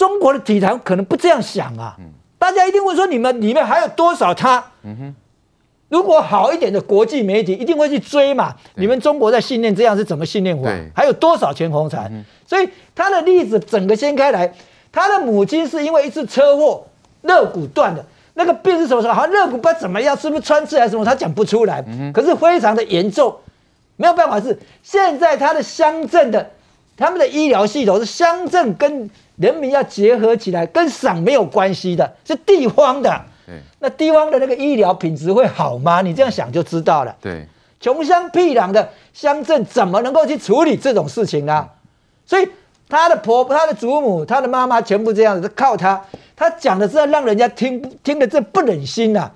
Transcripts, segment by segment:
中国的体坛可能不这样想啊，大家一定会说你们里面还有多少他？如果好一点的国际媒体一定会去追嘛，你们中国在训练这样是怎么训练我？还有多少全红婵？所以他的例子整个掀开来，他的母亲是因为一次车祸肋骨断了，那个病是什么时候？好像肋骨不知道怎么样，是不是穿刺还是什么？他讲不出来，可是非常的严重，没有办法是现在他的乡镇的他们的医疗系统是乡镇跟人民要结合起来，跟省没有关系的，是地方的。那地方的那个医疗品质会好吗？你这样想就知道了。对，穷乡僻壤的乡镇怎么能够去处理这种事情呢？所以他的婆婆、他的祖母、他的妈妈全部这样子，靠他。他讲的是要让人家听听的这不忍心呐、啊。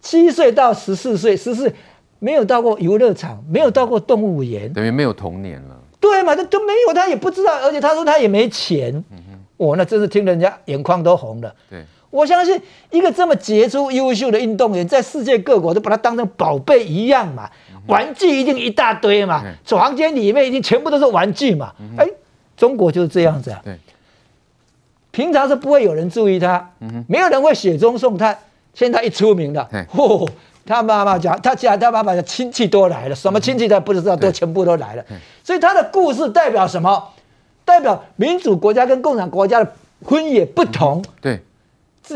七岁到十四岁，十四没有到过游乐场，没有到过动物园，等于没有童年了。对嘛？他都没有，他也不知道，而且他说他也没钱。嗯哼，哦，那真是听人家眼眶都红了。对。我相信一个这么杰出、优秀的运动员，在世界各国都把他当成宝贝一样嘛。玩具一定一大堆嘛，房间里面一定全部都是玩具嘛。哎，中国就是这样子啊。平常是不会有人注意他，没有人会雪中送炭。现在一出名了，嚯，他妈妈讲，他讲他爸爸的亲戚都来了，什么亲戚他不知道，都全部都来了。所以他的故事代表什么？代表民主国家跟共产国家的分野不同。对。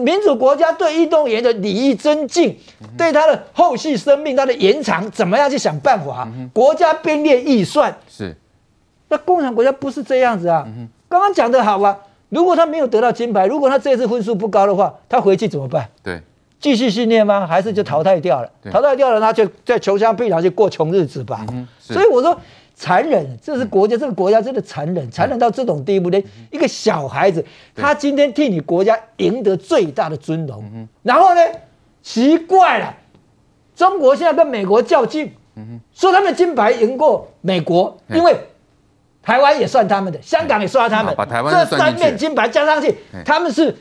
民主国家对运动员的礼仪尊敬，对他的后续生命、他的延长，怎么样去想办法？国家编列预算是，那共产国家不是这样子啊。刚刚讲的好啊，如果他没有得到金牌，如果他这次分数不高的话，他回去怎么办？对，继续训练吗？还是就淘汰掉了？淘汰掉了，他就在穷乡僻壤去过穷日子吧。所以我说。残忍，这是国家，这个国家真的残忍，残忍到这种地步连。一个小孩子，他今天替你国家赢得最大的尊荣，然后呢，奇怪了，中国现在跟美国较劲，说他们金牌赢过美国，因为台湾也算他们的，香港也算他们，这三面金牌加上去，他们是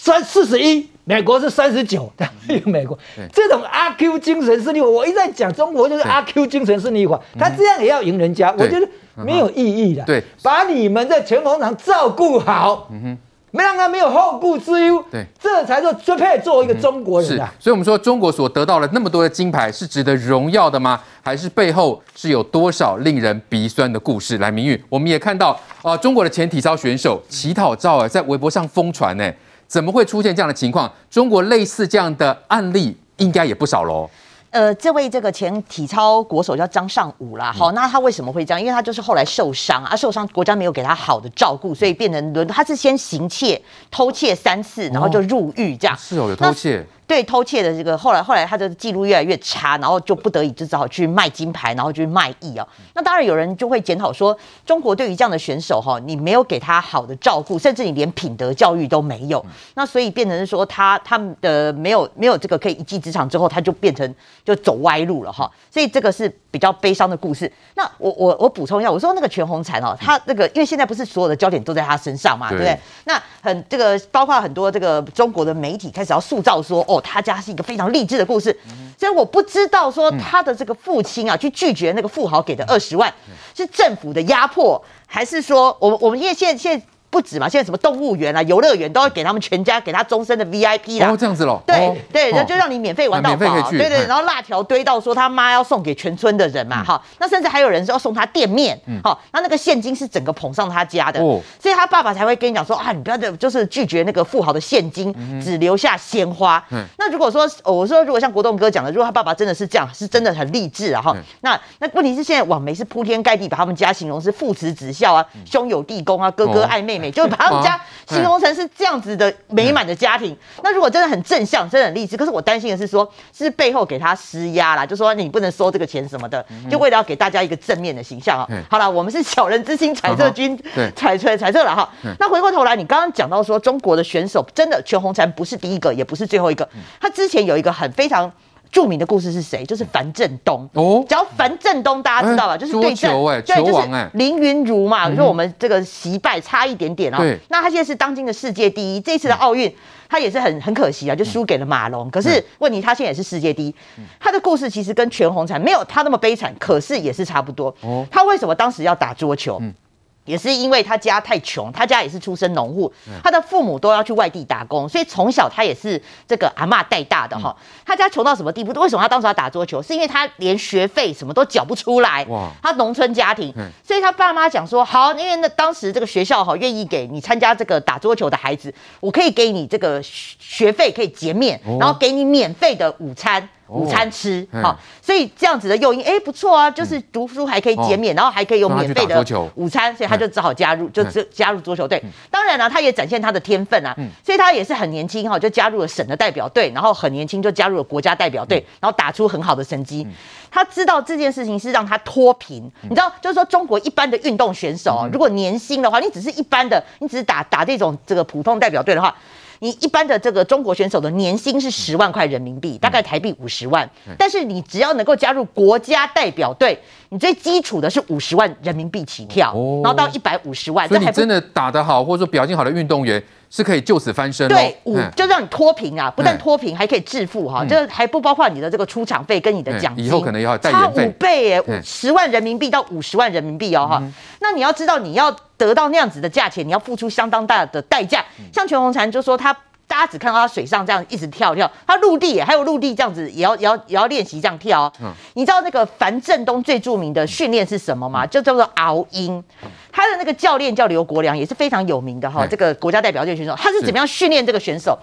三四十一。美国是三十九，美国这种阿 Q 精神胜利法，我一直在讲中国就是阿 Q 精神胜利法，他这样也要赢人家，我觉得没有意义的。对，把你们的全红婵照顾好，嗯哼，没让他没有后顾之忧，对，这才是最配做一个中国人啊。所以，我们说中国所得到了那么多的金牌，是值得荣耀的吗？还是背后是有多少令人鼻酸的故事？来，明玉，我们也看到啊，中国的前体操选手乞讨照啊，在微博上疯传呢。怎么会出现这样的情况？中国类似这样的案例应该也不少喽。呃，这位这个前体操国手叫张尚武啦，好，那他为什么会这样？因为他就是后来受伤啊，受伤国家没有给他好的照顾，所以变成轮他是先行窃、偷窃三次，然后就入狱这样。是哦，有偷窃。对偷窃的这个，后来后来他的记录越来越差，然后就不得已就只好去卖金牌，然后就去卖艺啊。那当然有人就会检讨说，中国对于这样的选手哈，你没有给他好的照顾，甚至你连品德教育都没有，那所以变成说他他们的没有没有这个可以一技之长之后，他就变成就走歪路了哈。所以这个是比较悲伤的故事。那我我我补充一下，我说那个全红婵哦，他那个因为现在不是所有的焦点都在他身上嘛，对不对？那很这个包括很多这个中国的媒体开始要塑造说，哦，他家。是一个非常励志的故事，所以我不知道说他的这个父亲啊，去拒绝那个富豪给的二十万，是政府的压迫，还是说我们我们因为现在现在。不止嘛，现在什么动物园啊、游乐园都要给他们全家给他终身的 VIP 啦。哦，这样子喽。对对，就就让你免费玩到饱。对对，然后辣条堆到说他妈要送给全村的人嘛，哈，那甚至还有人说要送他店面，好，那那个现金是整个捧上他家的，所以他爸爸才会跟你讲说啊，你不要的，就是拒绝那个富豪的现金，只留下鲜花。那如果说我说如果像国栋哥讲的，如果他爸爸真的是这样，是真的很励志啊哈。那那问题是现在网媒是铺天盖地把他们家形容是父慈子孝啊，兄友弟恭啊，哥哥爱妹妹。就把他们家形容成是这样子的美满的家庭。那如果真的很正向，真的很励志，可是我担心的是说，是背后给他施压啦，就说你不能收这个钱什么的，就为了要给大家一个正面的形象啊。好了，我们是小人之心揣测君，揣揣揣测了哈。那回过头来，你刚刚讲到说，中国的选手真的全红婵不是第一个，也不是最后一个。他之前有一个很非常。著名的故事是谁？就是樊振东哦。只要樊振东，大家知道吧？就是对阵，对，就是林云如嘛。就是我们这个惜败差一点点哦。对。那他现在是当今的世界第一。这次的奥运，他也是很很可惜啊，就输给了马龙。可是问题，他现在也是世界第一。他的故事其实跟全红婵没有他那么悲惨，可是也是差不多。哦。他为什么当时要打桌球？也是因为他家太穷，他家也是出身农户，他的父母都要去外地打工，所以从小他也是这个阿嬷带大的哈。他家穷到什么地步？为什么他当时要打桌球？是因为他连学费什么都缴不出来。哇！他农村家庭，所以他爸妈讲说好，因为那当时这个学校哈愿意给你参加这个打桌球的孩子，我可以给你这个学费可以减免，然后给你免费的午餐。午餐吃好，所以这样子的诱因，哎，不错啊，就是读书还可以减免，然后还可以有免费的午餐，所以他就只好加入，就加入桌球队。当然了，他也展现他的天分啊，所以他也是很年轻哈，就加入了省的代表队，然后很年轻就加入了国家代表队，然后打出很好的成绩。他知道这件事情是让他脱贫，你知道，就是说中国一般的运动选手，如果年薪的话，你只是一般的，你只是打打这种这个普通代表队的话。你一般的这个中国选手的年薪是十万块人民币，大概台币五十万。但是你只要能够加入国家代表队，你最基础的是五十万人民币起跳，然后到一百五十万。所以你真的打得好，或者说表现好的运动员是可以就此翻身。对，五就让你脱贫啊，不但脱贫，还可以致富哈。这还不包括你的这个出场费跟你的奖金，以后可能要差五倍耶，十万人民币到五十万人民币哦哈。那你要知道，你要得到那样子的价钱，你要付出相当大的代价。像全红婵就说他。大家只看到他水上这样一直跳跳，他陆地也还有陆地这样子也要也要也要练习这样跳哦。嗯，你知道那个樊振东最著名的训练是什么吗？就叫做熬鹰。他的那个教练叫刘国梁，也是非常有名的哈，这个国家代表队选手。他是怎么样训练这个选手？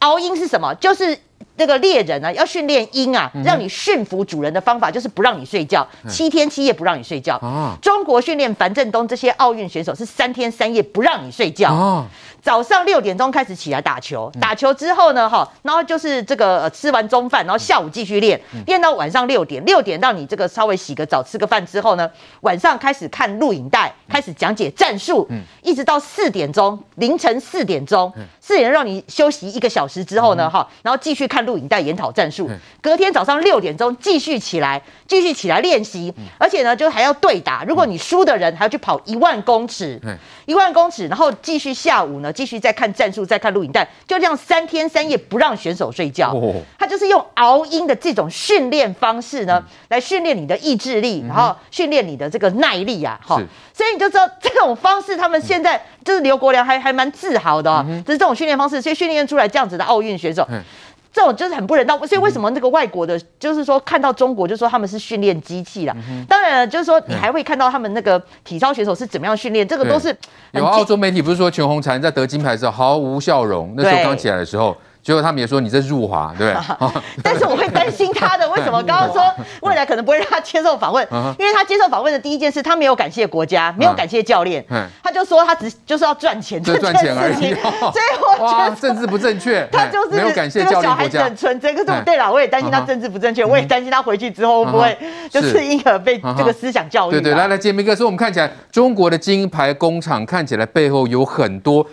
熬鹰是什么？就是。这个猎人啊，要训练鹰啊，让你驯服主人的方法就是不让你睡觉，七天七夜不让你睡觉。中国训练樊振东这些奥运选手是三天三夜不让你睡觉。早上六点钟开始起来打球，打球之后呢，哈，然后就是这个吃完中饭，然后下午继续练，练到晚上六点，六点到你这个稍微洗个澡、吃个饭之后呢，晚上开始看录影带，开始讲解战术，一直到四点钟，凌晨四点钟，四点让你休息一个小时之后呢，哈，然后继续看。录影带研讨战术，隔天早上六点钟继续起来，继续起来练习，而且呢，就还要对打。如果你输的人还要去跑一万公尺，一万公尺，然后继续下午呢，继续再看战术，再看录影带，就这样三天三夜不让选手睡觉。他就是用熬鹰的这种训练方式呢，来训练你的意志力，然后训练你的这个耐力啊。好，所以你就知道这种方式，他们现在就是刘国梁还还蛮自豪的，就是这种训练方式，所以训练出来这样子的奥运选手。这种就是很不人道，所以为什么那个外国的，就是说看到中国就说他们是训练机器啦。当然了，就是说你还会看到他们那个体操选手是怎么样训练，这个都是有澳洲媒体不是说全红婵在得金牌的时候毫无笑容，那时候刚起来的时候。结果他们也说你这是辱华，对不对？但是我会担心他的，为什么？刚刚说未来可能不会让他接受访问，因为他接受访问的第一件事，他没有感谢国家，没有感谢教练，他就说他只就是要赚钱，赚钱而已。所以我觉得政治不正确，他就是没有感谢教练，国家很纯真。可是对了，我也担心他政治不正确，我也担心他回去之后会不会就是因而被这个思想教育。对对，来来，杰明哥说，我们看起来中国的金牌工厂看起来背后有很多。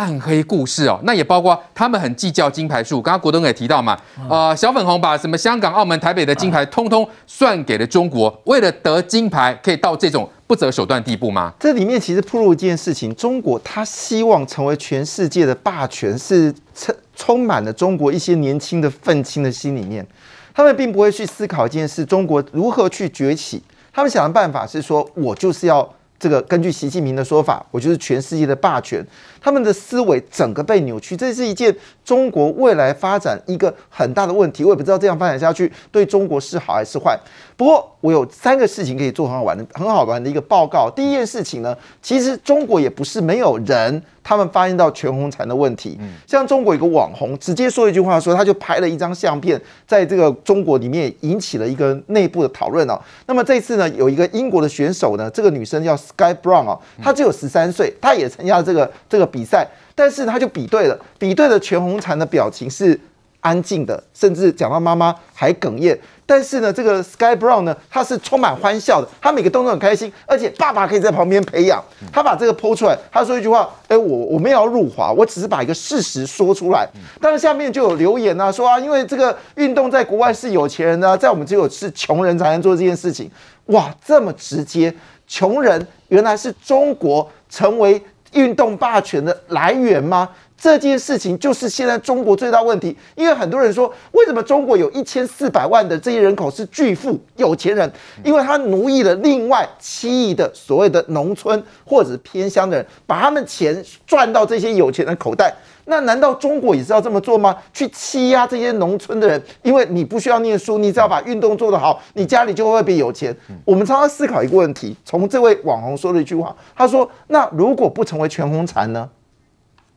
暗黑故事哦，那也包括他们很计较金牌数。刚刚国东也提到嘛，呃，小粉红把什么香港、澳门、台北的金牌通通算给了中国，为了得金牌可以到这种不择手段地步吗？这里面其实铺露一件事情：中国他希望成为全世界的霸权，是充充满了中国一些年轻的愤青的心里面。他们并不会去思考一件事：中国如何去崛起。他们想的办法是说，我就是要这个根据习近平的说法，我就是全世界的霸权。他们的思维整个被扭曲，这是一件中国未来发展一个很大的问题。我也不知道这样发展下去对中国是好还是坏。不过我有三个事情可以做很好玩的、很好玩的一个报告。第一件事情呢，其实中国也不是没有人，他们发现到全红婵的问题。像中国有个网红直接说一句话说，他就拍了一张相片，在这个中国里面引起了一个内部的讨论哦。那么这次呢，有一个英国的选手呢，这个女生叫 Sky Brown 哦，她只有十三岁，她也参加了这个这个。比赛，但是他就比对了，比对了全红婵的表情是安静的，甚至讲到妈妈还哽咽。但是呢，这个 Sky Brown 呢，他是充满欢笑的，他每个动作很开心，而且爸爸可以在旁边培养。他把这个 po 出来，他说一句话：“哎，我我没有要入华，我只是把一个事实说出来。”当然下面就有留言啊，说啊，因为这个运动在国外是有钱人的，在我们只有是穷人才能做这件事情。哇，这么直接，穷人原来是中国成为。运动霸权的来源吗？这件事情就是现在中国最大问题，因为很多人说，为什么中国有一千四百万的这些人口是巨富有钱人？因为他奴役了另外七亿的所谓的农村或者是偏乡的人，把他们钱赚到这些有钱人口袋。那难道中国也是要这么做吗？去欺压这些农村的人？因为你不需要念书，你只要把运动做得好，你家里就会变有钱。我们常常思考一个问题，从这位网红说了一句话，他说：“那如果不成为全红婵呢？”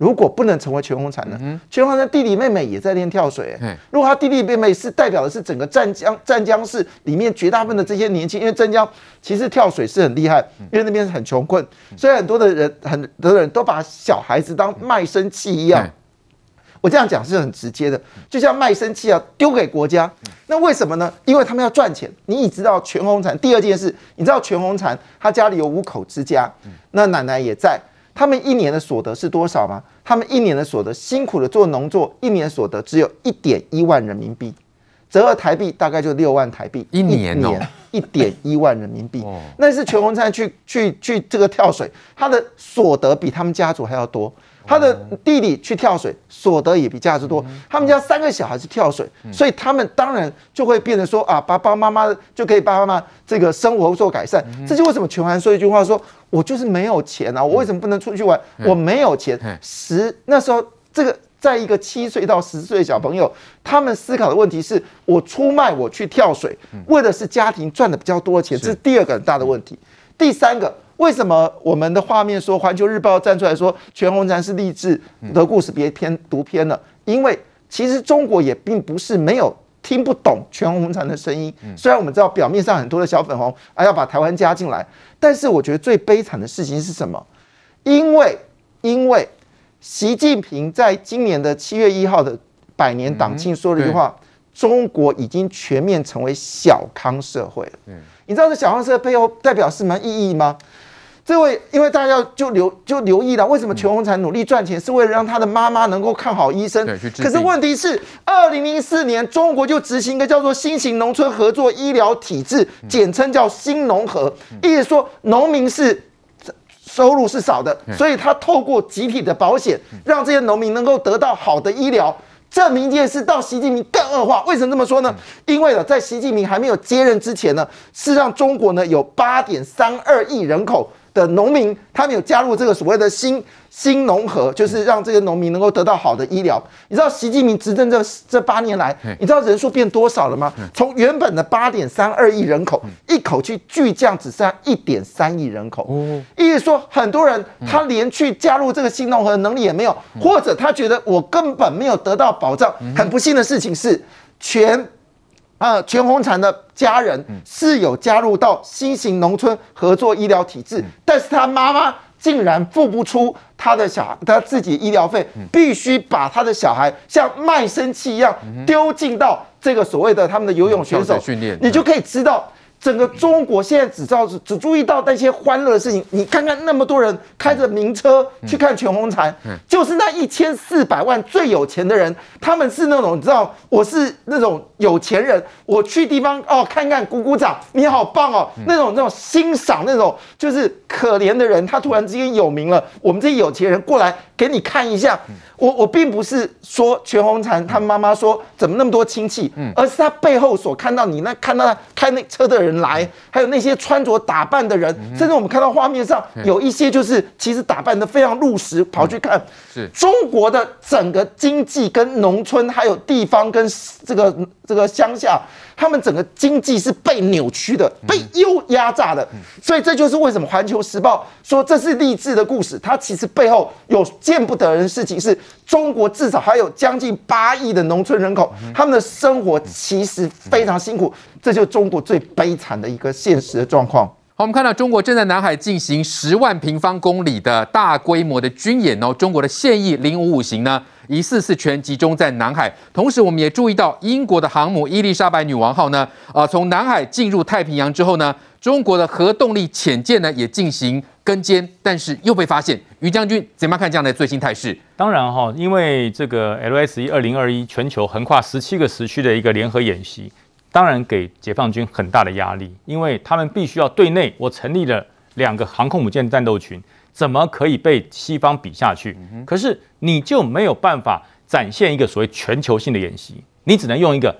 如果不能成为全红婵呢？嗯、全红婵的弟弟妹妹也在练跳水、欸。如果他弟弟妹妹是代表的是整个湛江湛江市里面绝大部分的这些年轻，因为湛江其实跳水是很厉害，因为那边是很穷困，所以很多的人很多的人都把小孩子当卖身契一样。我这样讲是很直接的，就像卖身契啊，丢给国家。那为什么呢？因为他们要赚钱。你已知道全红婵第二件事，你知道全红婵他家里有五口之家，那奶奶也在。他们一年的所得是多少吗？他们一年的所得，辛苦的做农作，一年所得只有一点一万人民币，折合台币大概就六万台币。一年哦，一点一万人民币。那是全红婵去去去这个跳水，他的所得比他们家族还要多。他的弟弟去跳水，所得也比家族多。他们家三个小孩是跳水，所以他们当然就会变得说啊，爸爸妈妈就可以爸爸妈妈这个生活做改善。这就为什么全红婵说一句话说，我就是没有钱啊，我为什么不能出去玩？我没有钱。十那时候，这个在一个七岁到十岁的小朋友，他们思考的问题是：我出卖我去跳水，为的是家庭赚的比较多的钱，这是第二个很大的问题。第三个。为什么我们的画面说《环球日报》站出来说全红婵是励志的故事，别偏读偏了？因为其实中国也并不是没有听不懂全红婵的声音。虽然我们知道表面上很多的小粉红还要把台湾加进来，但是我觉得最悲惨的事情是什么？因为因为习近平在今年的七月一号的百年党庆说了一句话：中国已经全面成为小康社会了。你知道这小康社会背后代表什么意义吗？这位，因为大家要就留就留意了，为什么全红婵努力赚钱，是为了让他的妈妈能够看好医生。可是问题是，二零零四年中国就执行一个叫做新型农村合作医疗体制，简称叫新农合，意思说农民是收入是少的，所以他透过集体的保险，让这些农民能够得到好的医疗。证明一件事，到习近平更恶化。为什么这么说呢？因为呢，在习近平还没有接任之前呢，是让中国呢有八点三二亿人口。的农民，他们有加入这个所谓的新新农合，就是让这些农民能够得到好的医疗。你知道习近平执政这这八年来，你知道人数变多少了吗？从原本的八点三二亿人口，一口气巨降，只剩下一点三亿人口。意思说，很多人他连去加入这个新农合的能力也没有，或者他觉得我根本没有得到保障。很不幸的事情是，全。啊，全红婵的家人是有加入到新型农村合作医疗体制，但是他妈妈竟然付不出他的小孩他自己医疗费，必须把他的小孩像卖身契一样丢进到这个所谓的他们的游泳选手训练，你就可以知道。整个中国现在只知道只注意到那些欢乐的事情，你看看那么多人开着名车去看全红婵，就是那一千四百万最有钱的人，他们是那种你知道，我是那种有钱人，我去地方哦看看鼓鼓掌，你好棒哦，那种那种欣赏那种就是可怜的人，他突然之间有名了，我们这些有钱人过来给你看一下。我我并不是说全红婵他妈妈说怎么那么多亲戚，而是他背后所看到你那看到开那车的人来，还有那些穿着打扮的人，甚至我们看到画面上有一些就是其实打扮的非常入时跑去看，是。中国的整个经济跟农村还有地方跟这个这个乡下。他们整个经济是被扭曲的，被优压榨的，所以这就是为什么《环球时报》说这是励志的故事。它其实背后有见不得人的事情，是中国至少还有将近八亿的农村人口，他们的生活其实非常辛苦，这就是中国最悲惨的一个现实的状况。我们看到中国正在南海进行十万平方公里的大规模的军演哦，中国的现役零五五型呢，一次次全集中在南海。同时，我们也注意到英国的航母伊丽莎白女王号呢，啊，从南海进入太平洋之后呢，中国的核动力潜舰呢也进行跟监，但是又被发现。于将军怎么看这样的最新态势？当然哈，因为这个 LSE 二零二一全球横跨十七个时区的一个联合演习。当然给解放军很大的压力，因为他们必须要对内，我成立了两个航空母舰战斗群，怎么可以被西方比下去？可是你就没有办法展现一个所谓全球性的演习，你只能用一个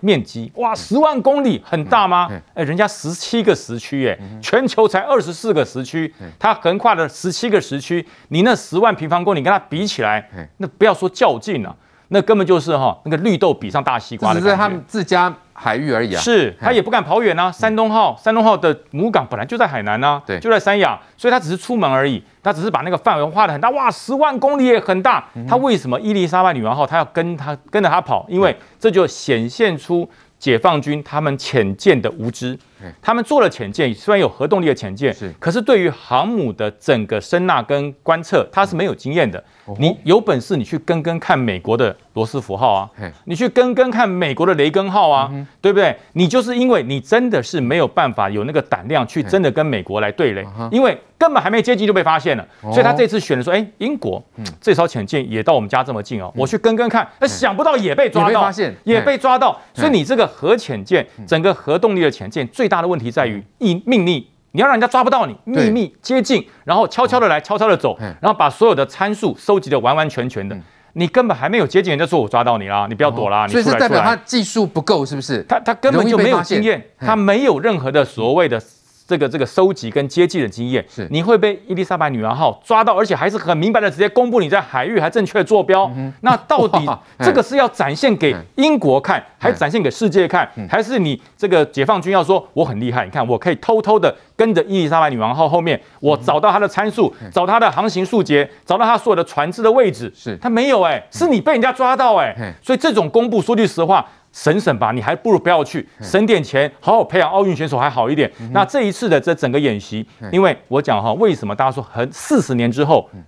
面积哇，十万公里很大吗？哎，人家十七个时区，哎，全球才二十四个时区，它横跨了十七个时区，你那十万平方公里跟它比起来，那不要说较劲了。那根本就是哈，那个绿豆比上大西瓜的，只是他们自家海域而已啊。是，他也不敢跑远啊。山东号，山东号的母港本来就在海南啊，对，就在三亚，所以他只是出门而已。他只是把那个范围画得很大，哇，十万公里也很大。他为什么伊丽莎白女王号他要跟他跟着他跑？因为这就显现出解放军他们浅见的无知。他们做了潜舰，虽然有核动力的潜舰，是，可是对于航母的整个声纳跟观测，它是没有经验的。你有本事，你去跟跟看美国的罗斯福号啊，你去跟跟看美国的雷根号啊，对不对？你就是因为你真的是没有办法有那个胆量去真的跟美国来对垒，因为根本还没接近就被发现了。所以他这次选的说，哎，英国这艘潜舰也到我们家这么近哦，我去跟跟看，那想不到也被抓到，也被抓到。所以你这个核潜舰，整个核动力的潜舰，最大的问题在于秘秘密。你要让人家抓不到你，秘密接近，然后悄悄的来，悄悄的走，然后把所有的参数收集的完完全全的。你根本还没有接近，人家说我抓到你啦，你不要躲啦。所以是代表他技术不够，是不是？他他根本就没有经验，他没有任何的所谓的。这个这个收集跟接济的经验，是你会被伊丽莎白女王号抓到，而且还是很明白的直接公布你在海域还正确的坐标。嗯、那到底 这个是要展现给英国看，还展现给世界看，还是你这个解放军要说我很厉害？你看我可以偷偷的跟着伊丽莎白女王号后面，我找到它的参数，找它的航行数节，找到它所有的船只的位置。是它没有哎、欸，是你被人家抓到哎、欸，所以这种公布，说句实话。省省吧，你还不如不要去，省点钱，好好培养奥运选手还好一点。嗯、那这一次的这整个演习，嗯、因为我讲哈，为什么大家说很四十年之后，嗯、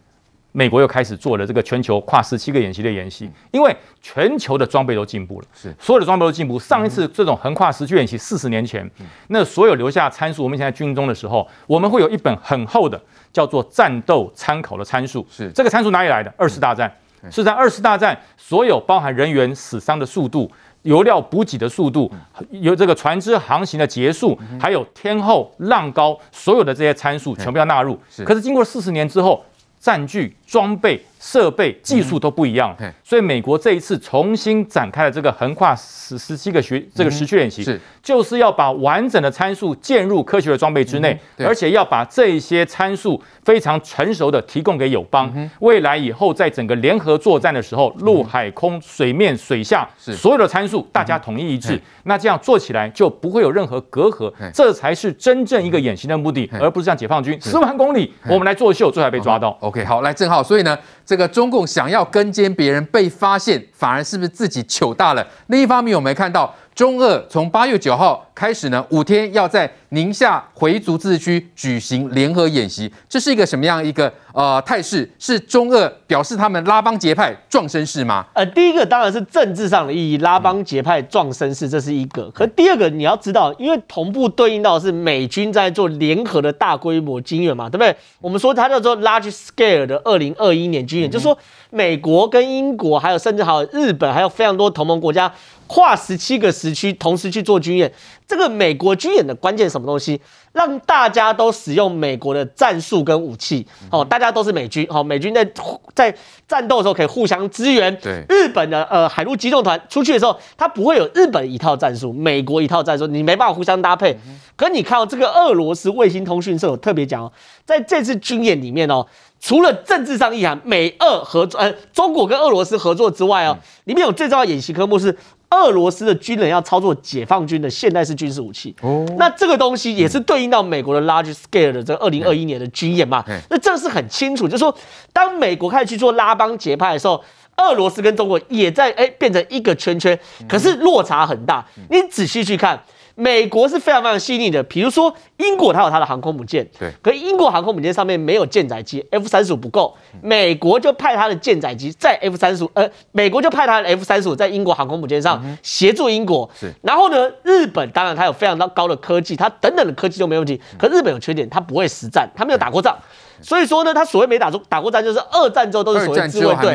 美国又开始做了这个全球跨十七个演习的演习？嗯、因为全球的装备都进步了，是所有的装备都进步。上一次这种横跨时区演习四十年前，嗯、那所有留下参数，我们现在军中的时候，我们会有一本很厚的叫做战斗参考的参数。是这个参数哪里来的？二次大战、嗯、是在二次大战所有包含人员死伤的速度。油料补给的速度，由这个船只航行的结束，还有天候、浪高，所有的这些参数全部要纳入。可是经过四十年之后，战具、装备。设备技术都不一样，所以美国这一次重新展开了这个横跨十十七个学这个时区练习，是。就是要把完整的参数建入科学的装备之内，而且要把这些参数非常成熟的提供给友邦，未来以后在整个联合作战的时候，陆海空水面水下所有的参数大家统一一致，那这样做起来就不会有任何隔阂，这才是真正一个演习的目的，而不是像解放军十万公里我们来作秀，最后被抓到。OK，好，来正好，所以呢。这个中共想要跟监别人被发现，反而是不是自己糗大了？另一方面，我们看到。中俄从八月九号开始呢，五天要在宁夏回族自治区举行联合演习，这是一个什么样一个呃态势？是中俄表示他们拉帮结派壮声势吗？呃，第一个当然是政治上的意义，拉帮结派壮声势，这是一个。可第二个你要知道，因为同步对应到的是美军在做联合的大规模军演嘛，对不对？我们说它叫做 large scale 的二零二一年军演，就是说美国跟英国还有甚至还有日本还有非常多同盟国家。跨十七个时区同时去做军演，这个美国军演的关键什么东西？让大家都使用美国的战术跟武器，哦，大家都是美军，哦，美军在在战斗的时候可以互相支援。对，日本的呃海陆机动团出去的时候，它不会有日本一套战术，美国一套战术，你没办法互相搭配。可你看到这个俄罗斯卫星通讯社有特别讲哦，在这次军演里面哦，除了政治上意涵，美俄合作，呃，中国跟俄罗斯合作之外哦，里面有最重要的演习科目是。俄罗斯的军人要操作解放军的现代式军事武器，哦，那这个东西也是对应到美国的 large scale 的这个二零二一年的军演嘛？那这个是很清楚，就是说，当美国开始去做拉帮结派的时候，俄罗斯跟中国也在哎变成一个圈圈，可是落差很大，你仔细去看。美国是非常非常细腻的，比如说英国它有它的航空母舰，对，可是英国航空母舰上面没有舰载机，F 三十五不够，美国就派它的舰载机在 F 三十五，呃，美国就派它的 F 三十五在英国航空母舰上协助英国，是，然后呢，日本当然它有非常高的科技，它等等的科技都没问题，可日本有缺点，它不会实战，它没有打过仗。所以说呢，他所谓没打中打过仗，就是二战之后都是所谓自卫队，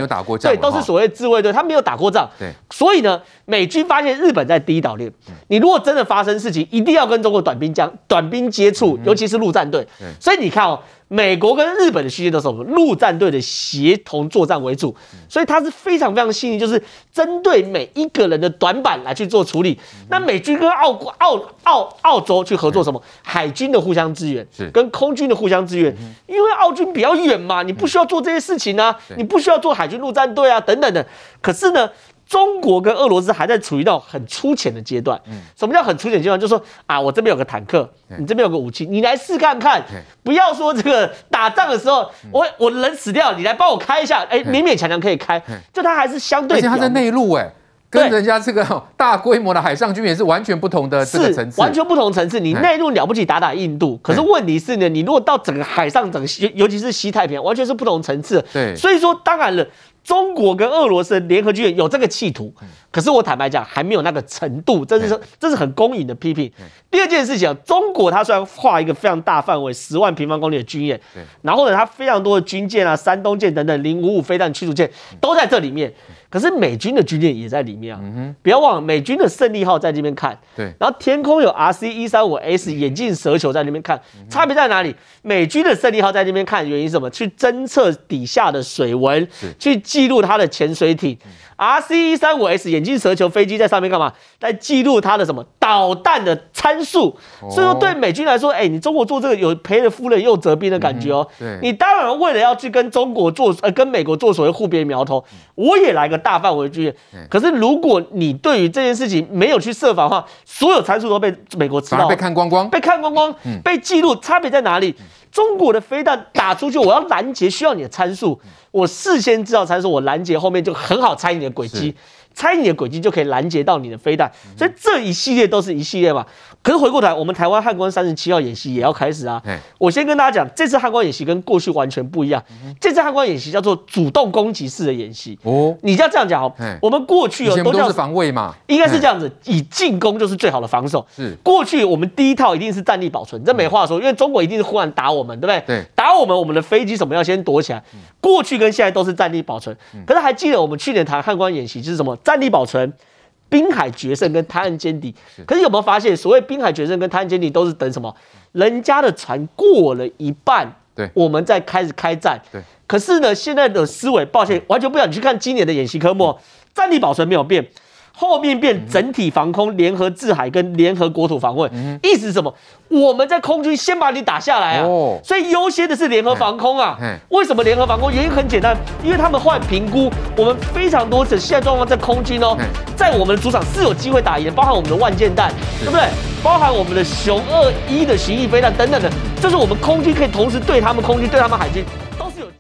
对，都是所谓自卫队，他没有打过仗。对，所以呢，美军发现日本在第一岛链，你如果真的发生事情，一定要跟中国短兵将短兵接触，尤其是陆战队。所以你看哦，美国跟日本的训练都是什么陆战队的协同作战为主，所以它是非常非常细腻，就是针对每一个人的短板来去做处理。那美军跟澳澳澳澳洲去合作什么？海军的互相支援，跟空军的互相支援，因为澳军比较远嘛，你不需要做这些事情啊，你不需要做海军陆战队啊等等的。可是呢，中国跟俄罗斯还在处于到很粗浅的阶段。嗯什么叫很粗浅阶段？就是说啊，我这边有个坦克，你这边有个武器，你来试看看。不要说这个打仗的时候，我我人死掉，你来帮我开一下，哎，勉勉强强可以开。就它还是相对，而且它在内陆，哎，跟人家这个大规模的海上军演是完全不同的这个层次，完全不同层次。你内陆了不起，打打印度，可是问题是呢，你如果到整个海上，整个西，尤其是西太平洋，完全是不同层次。对，所以说当然了。中国跟俄罗斯联合军演有这个企图，可是我坦白讲还没有那个程度，这是说这是很公允的批评。第二件事情啊，中国它虽然画一个非常大范围十万平方公里的军演，然后呢，它非常多的军舰啊、山东舰等等零五五飞弹驱逐舰都在这里面。可是美军的军舰也在里面啊，嗯、哼。不要忘了美军的胜利号在这边看，对，然后天空有 RC 一三五 S 眼镜蛇球在那边看，差别在哪里？美军的胜利号在那边看，原因是什么？去侦测底下的水文，去记录它的潜水艇。R C 一三五 S 眼镜蛇球飞机在上面干嘛？在记录它的什么导弹的参数。所以说对美军来说，哎、欸，你中国做这个有赔了夫人又折兵的感觉哦。对，你当然为了要去跟中国做呃跟美国做所谓互别苗头，我也来个大范围军演。可是如果你对于这件事情没有去设防的话，所有参数都被美国知道，被看光光，被看光光，被记录，差别在哪里？中国的飞弹打出去，我要拦截需要你的参数，我事先知道参数，我拦截后面就很好猜你的轨迹。猜你的轨迹就可以拦截到你的飞弹，所以这一系列都是一系列嘛。可是回过头来，我们台湾汉光三十七号演习也要开始啊。我先跟大家讲，这次汉光演习跟过去完全不一样。这次汉光演习叫做主动攻击式的演习。哦，你要这样讲哦。我们过去有都是防卫嘛，应该是这样子，以进攻就是最好的防守。是过去我们第一套一定是战力保存，这没话说，因为中国一定是忽然打我们，对不对？对，打我们，我们的飞机什么要先躲起来。过去跟现在都是战力保存。可是还记得我们去年谈汉光演习就是什么？战力保存、滨海决胜跟滩岸歼敌，可是有没有发现，所谓滨海决胜跟滩岸歼敌都是等什么？人家的船过了一半，对，我们再开始开战。对，可是呢，现在的思维，抱歉，完全不想你去看今年的演习科目，战力保存没有变。后面变整体防空、联合制海跟联合国土防卫，意思是什么？我们在空军先把你打下来啊，所以优先的是联合防空啊。为什么联合防空？原因很简单，因为他们后来评估，我们非常多的现在状况在空军哦，在我们的主场是有机会打赢，包含我们的万箭弹，对不对？包含我们的熊二一的巡弋飞弹等等的，这是我们空军可以同时对他们空军、对他们海军。